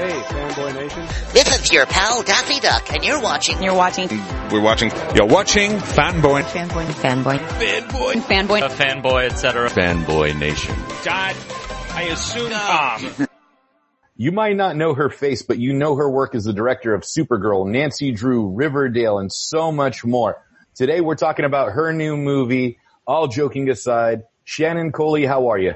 Hey, Fanboy Nation. This is your pal Daffy Duck, and you're watching. You're watching. We're watching. You're watching Fanboy. Fanboy. Fanboy. Fanboy. Fanboy. A fanboy, etc. Fanboy Nation. God, I assume Tom. You might not know her face, but you know her work as the director of Supergirl, Nancy Drew, Riverdale, and so much more. Today we're talking about her new movie. All joking aside, Shannon Kohli, how are you?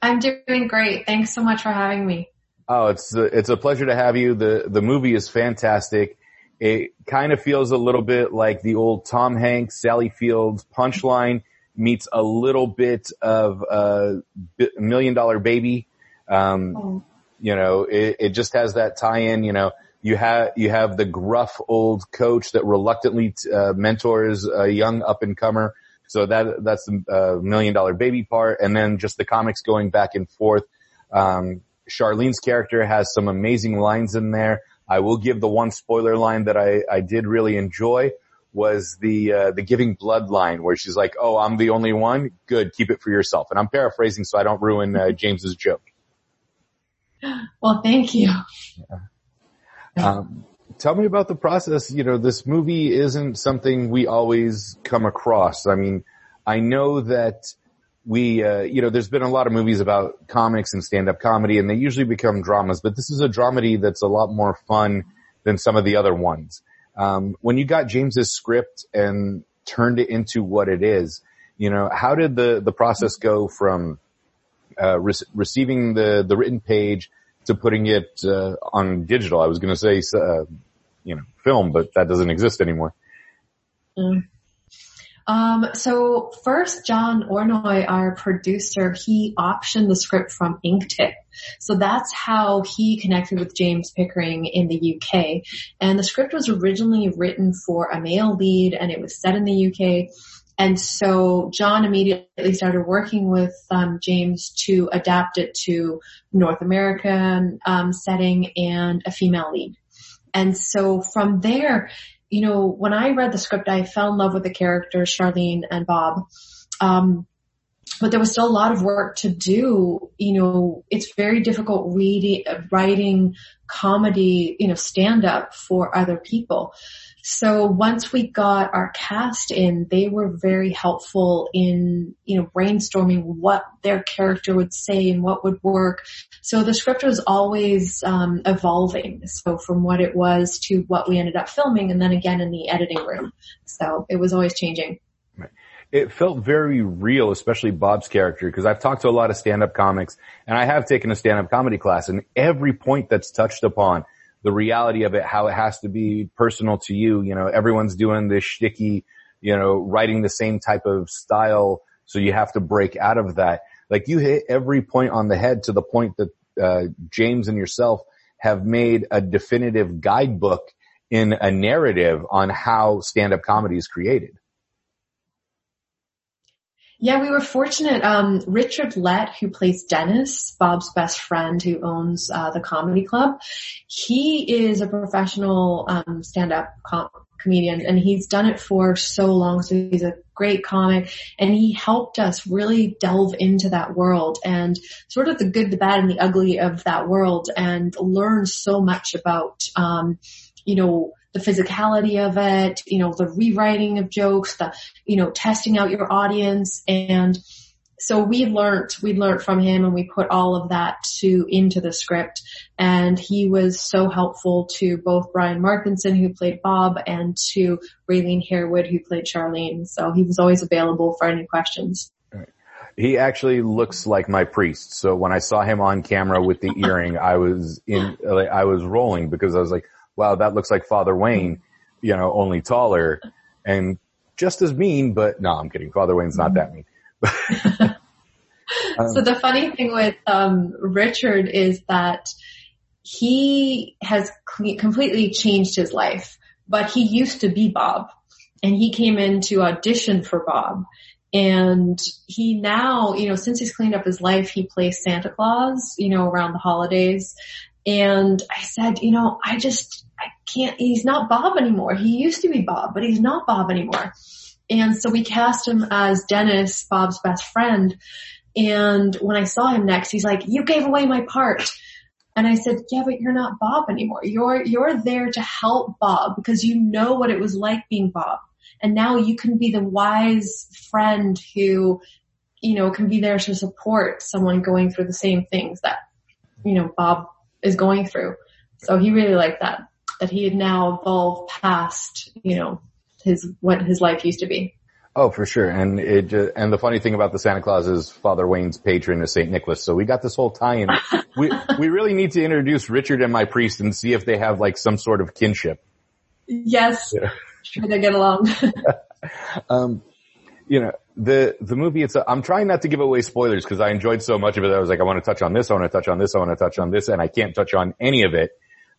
I'm doing great. Thanks so much for having me. Oh, it's a, it's a pleasure to have you. The the movie is fantastic. It kind of feels a little bit like the old Tom Hanks, Sally Fields punchline meets a little bit of a Million Dollar Baby. Um, Oh. you know, it, it just has that tie-in. You know, you have you have the gruff old coach that reluctantly uh, mentors a young up and comer. So that that's the uh, Million Dollar Baby part, and then just the comics going back and forth. Um, Charlene's character has some amazing lines in there. I will give the one spoiler line that I, I did really enjoy was the uh, the giving blood line where she's like, "Oh, I'm the only one. Good, keep it for yourself." And I'm paraphrasing so I don't ruin uh, James's joke. Well, thank you. Um, tell me about the process. You know, this movie isn't something we always come across. I mean, I know that we, uh, you know, there's been a lot of movies about comics and stand-up comedy and they usually become dramas, but this is a dramedy that's a lot more fun than some of the other ones. Um, when you got James's script and turned it into what it is, you know, how did the, the process go from, uh, re- receiving the, the written page to putting it, uh, on digital? I was going to say, uh, you know, film, but that doesn't exist anymore. Um, so first, John Ornoy, our producer, he optioned the script from Inktip. So that's how he connected with James Pickering in the UK. And the script was originally written for a male lead and it was set in the UK. And so John immediately started working with um, James to adapt it to North American um, setting and a female lead. And so from there, you know, when I read the script, I fell in love with the characters, Charlene and Bob. Um, but there was still a lot of work to do. You know, it's very difficult reading, writing comedy, you know, stand up for other people. So once we got our cast in, they were very helpful in, you know, brainstorming what their character would say and what would work. So the script was always um, evolving. So from what it was to what we ended up filming and then again in the editing room. So it was always changing. it felt very real, especially Bob's character, because I've talked to a lot of stand-up comics, and I have taken a stand-up comedy class, and every point that's touched upon, the reality of it, how it has to be personal to you, you know, everyone's doing this shticky, you know, writing the same type of style, so you have to break out of that. Like you hit every point on the head to the point that uh, James and yourself have made a definitive guidebook in a narrative on how stand-up comedy is created. Yeah, we were fortunate. Um, Richard Lett, who plays Dennis, Bob's best friend who owns uh, the comedy club, he is a professional um, stand-up com- comedian, and he's done it for so long. So he's a great comic, and he helped us really delve into that world and sort of the good, the bad, and the ugly of that world, and learn so much about, um, you know, the physicality of it, you know, the rewriting of jokes, the, you know, testing out your audience. And so we learned, we learned from him and we put all of that to, into the script. And he was so helpful to both Brian Markinson, who played Bob, and to Raylene Harewood, who played Charlene. So he was always available for any questions. He actually looks like my priest. So when I saw him on camera with the earring, I was in, I was rolling because I was like, wow, that looks like Father Wayne, you know, only taller and just as mean, but no, I'm kidding. Father Wayne's not that mean. so the funny thing with um, Richard is that he has completely changed his life, but he used to be Bob and he came in to audition for Bob. And he now, you know, since he's cleaned up his life, he plays Santa Claus, you know, around the holidays. And I said, you know, I just, I can't, he's not Bob anymore. He used to be Bob, but he's not Bob anymore. And so we cast him as Dennis, Bob's best friend. And when I saw him next, he's like, you gave away my part. And I said, yeah, but you're not Bob anymore. You're, you're there to help Bob because you know what it was like being Bob. And now you can be the wise friend who, you know, can be there to support someone going through the same things that, you know, Bob is going through. So he really liked that, that he had now evolved past, you know, his, what his life used to be. Oh, for sure. And it, and the funny thing about the Santa Claus is Father Wayne's patron is St. Nicholas. So we got this whole tie-in. we, we really need to introduce Richard and my priest and see if they have like some sort of kinship. Yes. Yeah. Sure they get along. um, you know, the, the movie, it's, a, I'm trying not to give away spoilers because I enjoyed so much of it. I was like, I want to touch on this. I want to touch on this. I want to touch on this. And I can't touch on any of it.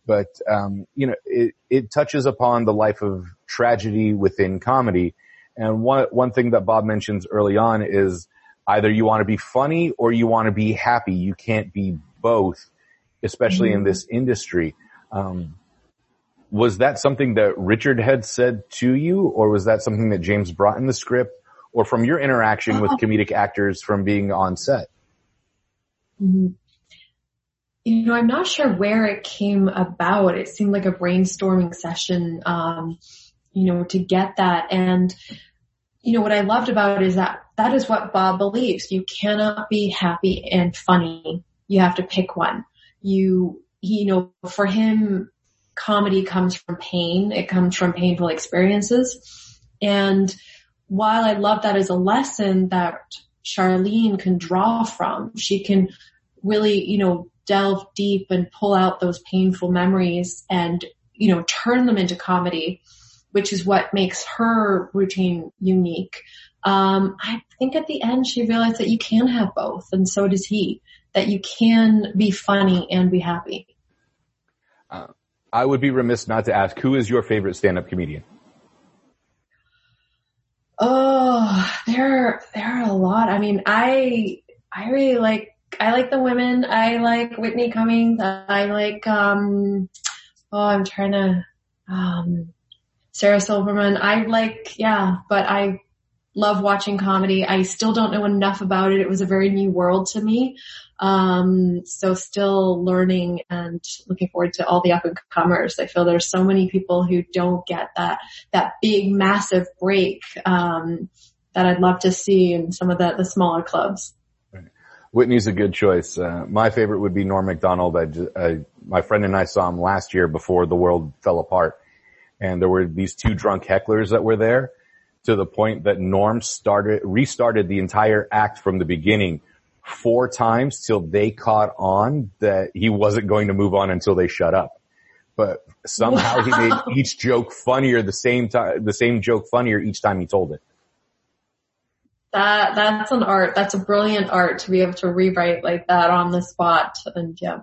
But, um, you know, it, it touches upon the life of tragedy within comedy and one, one thing that Bob mentions early on is either you want to be funny or you want to be happy. You can't be both, especially mm-hmm. in this industry. Um, was that something that Richard had said to you or was that something that James brought in the script or from your interaction with comedic actors from being on set? Mm-hmm. You know, I'm not sure where it came about. It seemed like a brainstorming session, um, you know, to get that. And you know, what I loved about it is that that is what Bob believes. You cannot be happy and funny. You have to pick one. You, you know, for him, comedy comes from pain. It comes from painful experiences. And while I love that as a lesson that Charlene can draw from, she can really, you know, delve deep and pull out those painful memories and, you know, turn them into comedy which is what makes her routine unique. Um, I think at the end she realized that you can have both, and so does he. That you can be funny and be happy. Uh, I would be remiss not to ask who is your favorite stand-up comedian. Oh, there, there are a lot. I mean, I, I really like, I like the women. I like Whitney Cummings. I like, um, oh, I'm trying to, um, Sarah Silverman. I like, yeah, but I love watching comedy. I still don't know enough about it. It was a very new world to me. Um, so still learning and looking forward to all the up and comers. I feel there's so many people who don't get that, that big massive break, um, that I'd love to see in some of the, the smaller clubs. Whitney's a good choice. Uh, my favorite would be Norm Macdonald. I, I, my friend and I saw him last year before the world fell apart and there were these two drunk hecklers that were there to the point that Norm started, restarted the entire act from the beginning four times till they caught on that he wasn't going to move on until they shut up. But somehow he made each joke funnier the same time, the same joke funnier each time he told it. That, that's an art. That's a brilliant art to be able to rewrite like that on the spot. And yeah.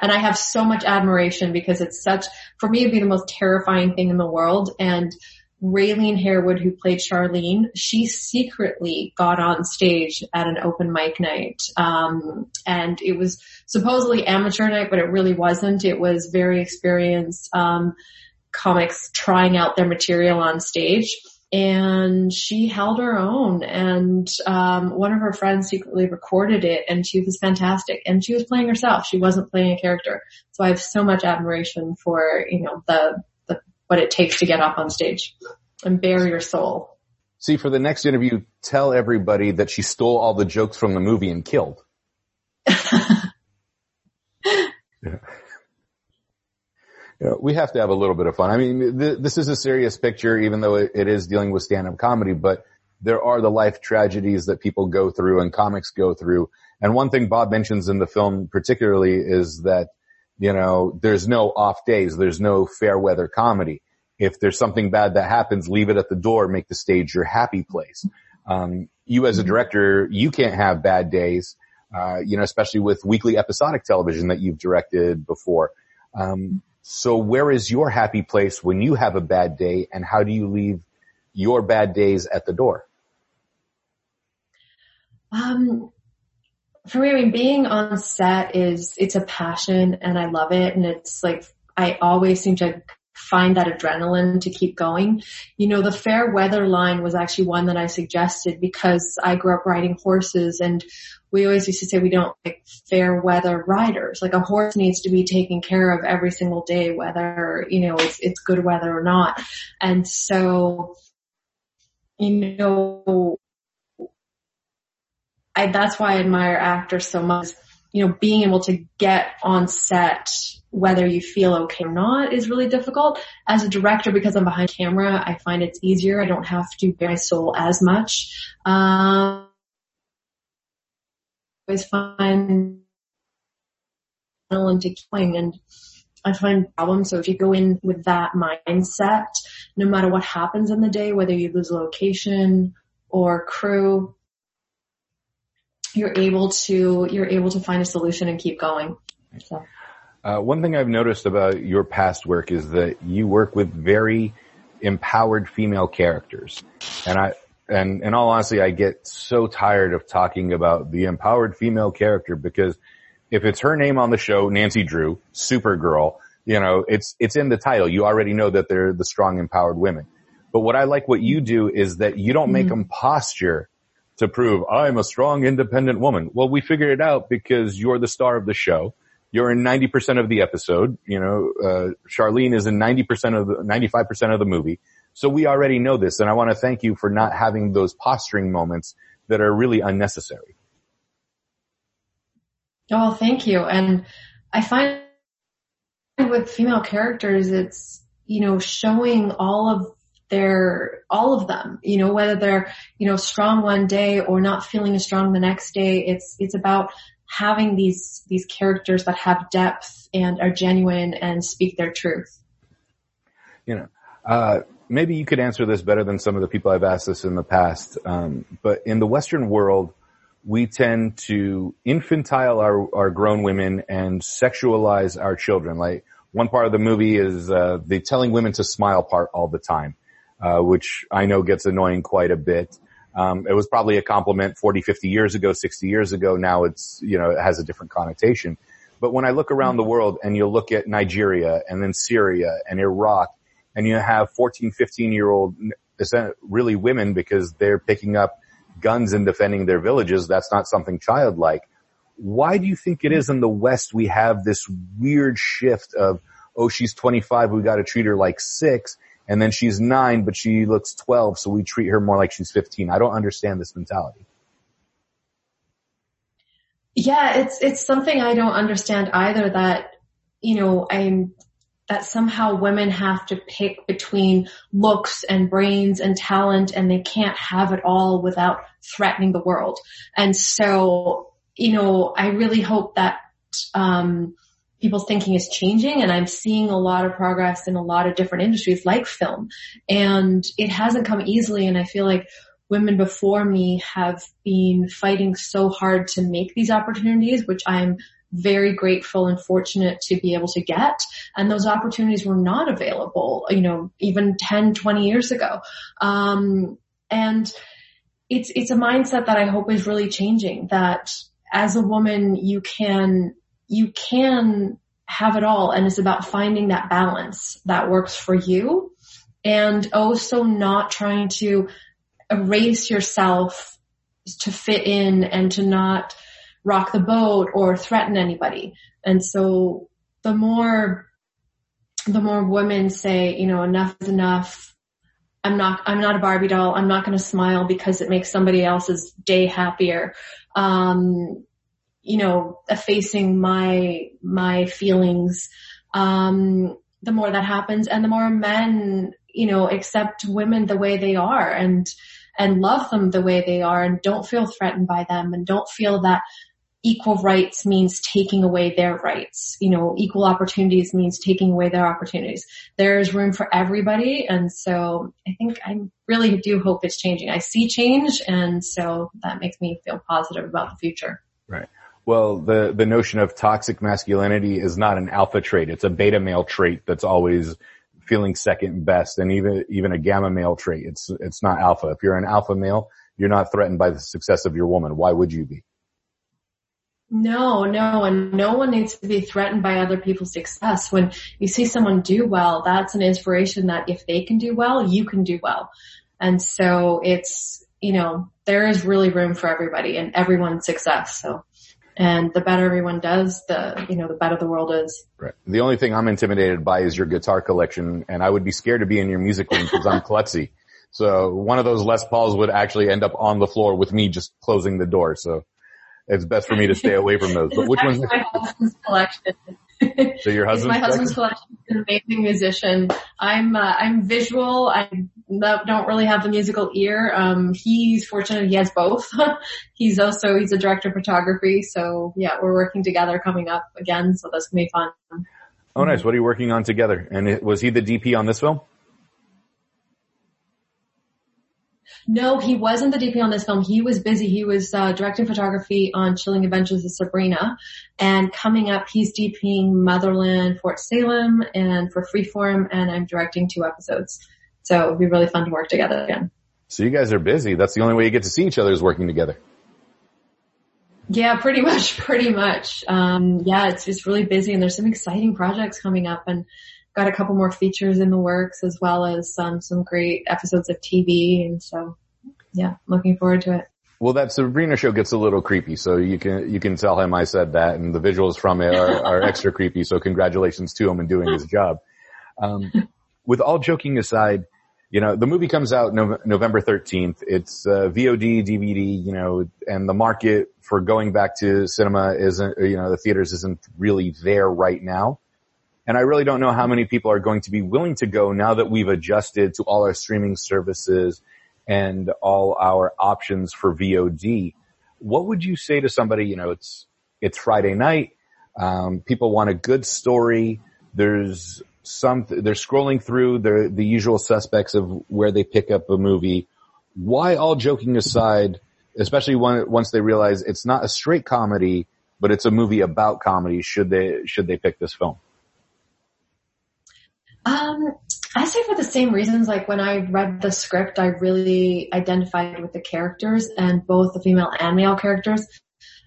And I have so much admiration because it's such, for me, it'd be the most terrifying thing in the world. And Raylene Harewood, who played Charlene, she secretly got on stage at an open mic night. Um, and it was supposedly amateur night, but it really wasn't. It was very experienced, um, comics trying out their material on stage and she held her own and um, one of her friends secretly recorded it and she was fantastic and she was playing herself. She wasn't playing a character. So i have so much admiration for you know the, the what it takes to get up on stage and bare your soul. See for the next interview tell everybody that she stole all the jokes from the movie and killed you know, we have to have a little bit of fun. I mean, th- this is a serious picture, even though it, it is dealing with stand-up comedy, but there are the life tragedies that people go through and comics go through. And one thing Bob mentions in the film particularly is that, you know, there's no off days. There's no fair weather comedy. If there's something bad that happens, leave it at the door, make the stage your happy place. Um, you as a director, you can't have bad days, uh, you know, especially with weekly episodic television that you've directed before. Um, so where is your happy place when you have a bad day and how do you leave your bad days at the door? Um, for me, I mean, being on set is, it's a passion and I love it. And it's like, I always seem to find that adrenaline to keep going. You know, the fair weather line was actually one that I suggested because I grew up riding horses and we always used to say we don't like fair weather riders. Like a horse needs to be taken care of every single day, whether, you know, it's, it's good weather or not. And so, you know, I, that's why I admire actors so much. You know, being able to get on set whether you feel okay or not is really difficult. As a director, because I'm behind camera, I find it's easier. I don't have to bare my soul as much. Um, always find into killing and I find problems. So if you go in with that mindset, no matter what happens in the day, whether you lose location or crew, you're able to, you're able to find a solution and keep going. So. Uh, one thing I've noticed about your past work is that you work with very empowered female characters. And I, and in all honesty, I get so tired of talking about the empowered female character because if it's her name on the show, Nancy Drew, Supergirl, you know, it's, it's in the title. You already know that they're the strong empowered women. But what I like what you do is that you don't make mm-hmm. them posture to prove I'm a strong independent woman. Well, we figured it out because you're the star of the show you're in 90% of the episode. You know, uh, Charlene is in 90% of the, 95% of the movie. So we already know this and I want to thank you for not having those posturing moments that are really unnecessary. Oh, thank you. And I find with female characters, it's, you know, showing all of their, all of them, you know, whether they're, you know, strong one day or not feeling as strong the next day. It's, it's about having these these characters that have depth and are genuine and speak their truth. You know, uh, maybe you could answer this better than some of the people I've asked this in the past. Um, but in the Western world, we tend to infantile our, our grown women and sexualize our children. Like one part of the movie is uh, the telling women to smile part all the time, uh, which I know gets annoying quite a bit. Um, it was probably a compliment 40, 50 years ago, 60 years ago. Now it's, you know, it has a different connotation. But when I look around the world and you look at Nigeria and then Syria and Iraq and you have 14, 15 year old, really women because they're picking up guns and defending their villages. That's not something childlike. Why do you think it is in the West we have this weird shift of, oh, she's 25, we gotta treat her like six, and then she's nine, but she looks 12, so we treat her more like she's 15. I don't understand this mentality. Yeah, it's, it's something I don't understand either that, you know, I'm, that somehow women have to pick between looks and brains and talent and they can't have it all without threatening the world. And so, you know, I really hope that, um, people's thinking is changing and I'm seeing a lot of progress in a lot of different industries like film and it hasn't come easily and I feel like women before me have been fighting so hard to make these opportunities, which I'm very grateful and fortunate to be able to get. And those opportunities were not available, you know, even 10, 20 years ago. Um, and it's, it's a mindset that I hope is really changing that as a woman, you can you can have it all and it's about finding that balance that works for you and also not trying to erase yourself to fit in and to not rock the boat or threaten anybody. And so the more, the more women say, you know, enough is enough. I'm not, I'm not a Barbie doll. I'm not going to smile because it makes somebody else's day happier. Um, you know, effacing my, my feelings, um, the more that happens and the more men, you know, accept women the way they are and, and love them the way they are and don't feel threatened by them and don't feel that equal rights means taking away their rights. You know, equal opportunities means taking away their opportunities. There's room for everybody. And so I think I really do hope it's changing. I see change. And so that makes me feel positive about the future. Right. Well, the, the notion of toxic masculinity is not an alpha trait. It's a beta male trait that's always feeling second best and even, even a gamma male trait. It's, it's not alpha. If you're an alpha male, you're not threatened by the success of your woman. Why would you be? No, no, and no one needs to be threatened by other people's success. When you see someone do well, that's an inspiration that if they can do well, you can do well. And so it's, you know, there is really room for everybody and everyone's success. So, and the better everyone does, the, you know, the better the world is. Right. The only thing I'm intimidated by is your guitar collection and I would be scared to be in your music room because I'm klutzy. So one of those Les Pauls would actually end up on the floor with me just closing the door. So it's best for me to stay away from those. But which one's my collection? So your husband's my husband's collection is an amazing musician. I'm uh, I'm visual. I don't really have the musical ear. Um, he's fortunate he has both. he's also he's a director of photography. So yeah, we're working together coming up again. So that's gonna be fun. Oh, nice. What are you working on together? And it, was he the DP on this film? No, he wasn't the DP on this film. He was busy. He was uh, directing photography on Chilling Adventures of Sabrina, and coming up, he's DPing Motherland, Fort Salem, and for Freeform, and I'm directing two episodes. So it'd be really fun to work together again. So you guys are busy. That's the only way you get to see each other is working together. Yeah, pretty much, pretty much. Um, yeah, it's just really busy, and there's some exciting projects coming up, and got a couple more features in the works as well as um, some great episodes of TV. And so, yeah, looking forward to it. Well, that Sabrina show gets a little creepy, so you can you can tell him I said that, and the visuals from it are, are extra creepy. So congratulations to him in doing his job. Um, with all joking aside, you know the movie comes out no, November thirteenth. It's uh, VOD, DVD, you know, and the market for going back to cinema isn't, you know, the theaters isn't really there right now. And I really don't know how many people are going to be willing to go now that we've adjusted to all our streaming services and all our options for VOD. What would you say to somebody, you know, it's, it's Friday night. Um, people want a good story. There's some, they're scrolling through the, the usual suspects of where they pick up a movie. Why all joking aside, especially when, once they realize it's not a straight comedy, but it's a movie about comedy, should they, should they pick this film? Um, I say for the same reasons, like when I read the script, I really identified with the characters and both the female and male characters.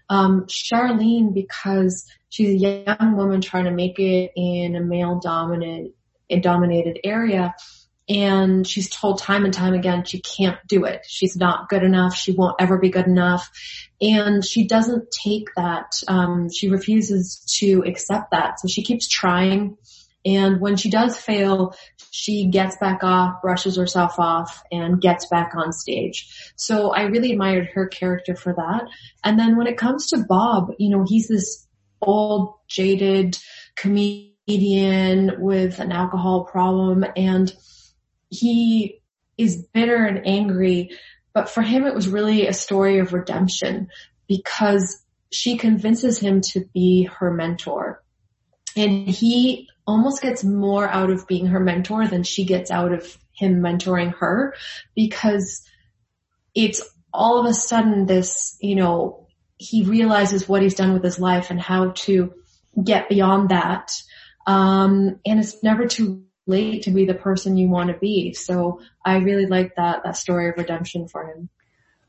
Um, Charlene, because she's a young woman trying to make it in a male dominant, dominated area. And she's told time and time again she can't do it. She's not good enough. She won't ever be good enough. And she doesn't take that. Um, she refuses to accept that. So she keeps trying and when she does fail, she gets back off, brushes herself off, and gets back on stage. So I really admired her character for that. And then when it comes to Bob, you know, he's this old, jaded comedian with an alcohol problem and he is bitter and angry. But for him, it was really a story of redemption because she convinces him to be her mentor. And he almost gets more out of being her mentor than she gets out of him mentoring her because it's all of a sudden this, you know, he realizes what he's done with his life and how to get beyond that. Um, and it's never too late to be the person you want to be. So I really like that, that story of redemption for him.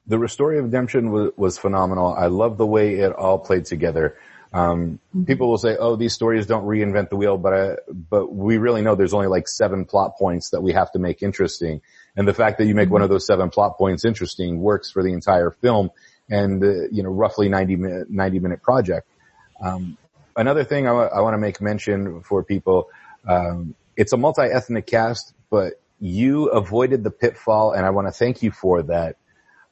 The story of redemption was, was phenomenal. I love the way it all played together. Um, mm-hmm. people will say, "Oh, these stories don't reinvent the wheel," but uh, but we really know there's only like seven plot points that we have to make interesting, and the fact that you make mm-hmm. one of those seven plot points interesting works for the entire film and uh, you know roughly 90 minute 90 minute project. Um, another thing I, w- I want to make mention for people, um, it's a multi ethnic cast, but you avoided the pitfall, and I want to thank you for that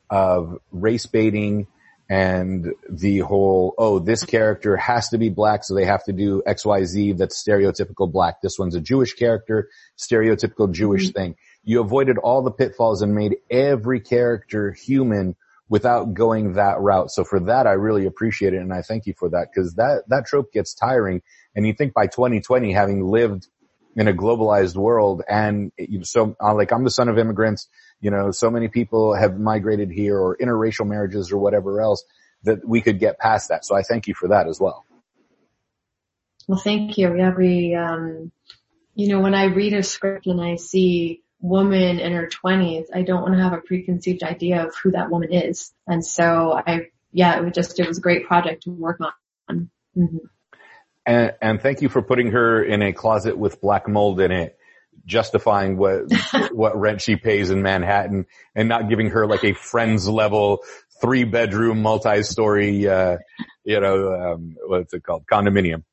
of race baiting and the whole, oh, this character has to be black, so they have to do XYZ that's stereotypical black. This one's a Jewish character, stereotypical Jewish mm-hmm. thing. You avoided all the pitfalls and made every character human without going that route. So for that, I really appreciate it. And I thank you for that because that, that trope gets tiring. And you think by 2020, having lived in a globalized world and so uh, like I'm the son of immigrants, you know, so many people have migrated here or interracial marriages or whatever else that we could get past that. So I thank you for that as well. Well, thank you. Yeah, we, um, you know, when I read a script and I see woman in her twenties, I don't want to have a preconceived idea of who that woman is. And so I yeah, it was just, it was a great project to work on. Mm-hmm. And, and thank you for putting her in a closet with black mold in it, justifying what, what rent she pays in Manhattan and not giving her like a friends level three bedroom multi-story, uh, you know, um, what's it called? Condominium.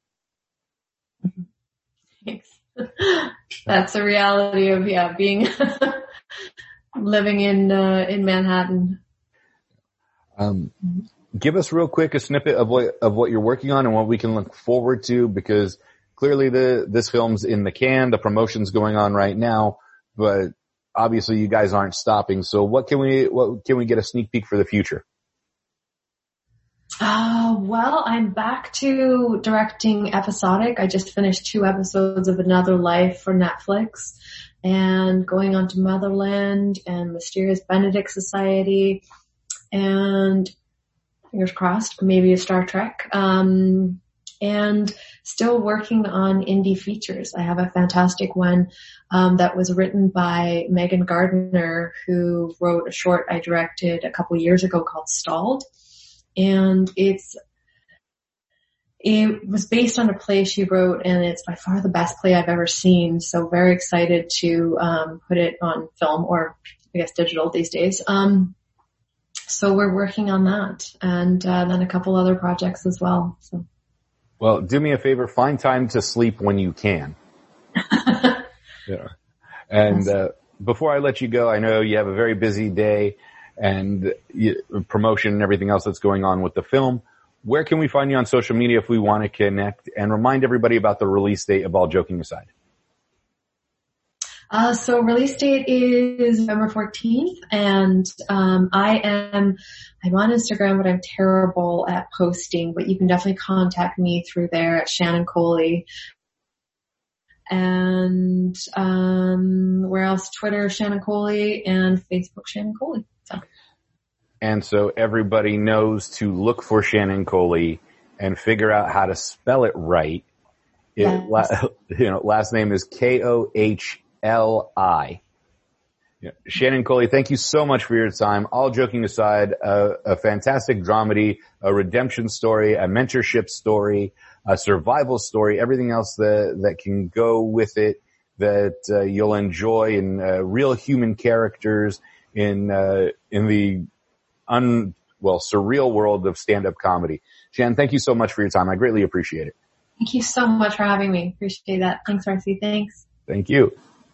Thanks. That's the reality of, yeah, being, living in, uh, in Manhattan. Um, give us real quick a snippet of what, of what you're working on and what we can look forward to because clearly the, this film's in the can, the promotion's going on right now, but obviously you guys aren't stopping. So what can we, what can we get a sneak peek for the future? Uh, well, I'm back to directing episodic. I just finished two episodes of Another Life for Netflix and going on to Motherland and Mysterious Benedict Society and fingers crossed, maybe a Star Trek. Um, and still working on indie features. I have a fantastic one um, that was written by Megan Gardner, who wrote a short I directed a couple years ago called Stalled, and it's it was based on a play she wrote, and it's by far the best play I've ever seen. So very excited to um, put it on film or I guess digital these days. Um, so we're working on that, and uh, then a couple other projects as well. So. Well, do me a favor, find time to sleep when you can. yeah. And, uh, before I let you go, I know you have a very busy day and you, promotion and everything else that's going on with the film. Where can we find you on social media if we want to connect and remind everybody about the release date of All Joking Aside? Uh, so release date is November 14th and, um, I am, I'm on Instagram, but I'm terrible at posting, but you can definitely contact me through there at Shannon Kohli. And, um, where else? Twitter, Shannon Kohli and Facebook, Shannon Kohli. So. And so everybody knows to look for Shannon Kohli and figure out how to spell it right. It, yes. you know, last name is K-O-H L-I. Yeah. Shannon Kohli, thank you so much for your time. All joking aside, uh, a fantastic dramedy, a redemption story, a mentorship story, a survival story, everything else that, that can go with it that uh, you'll enjoy in uh, real human characters in uh, in the un well surreal world of stand up comedy. Shannon, thank you so much for your time. I greatly appreciate it. Thank you so much for having me. Appreciate that. Thanks, Marcy. Thanks. Thank you.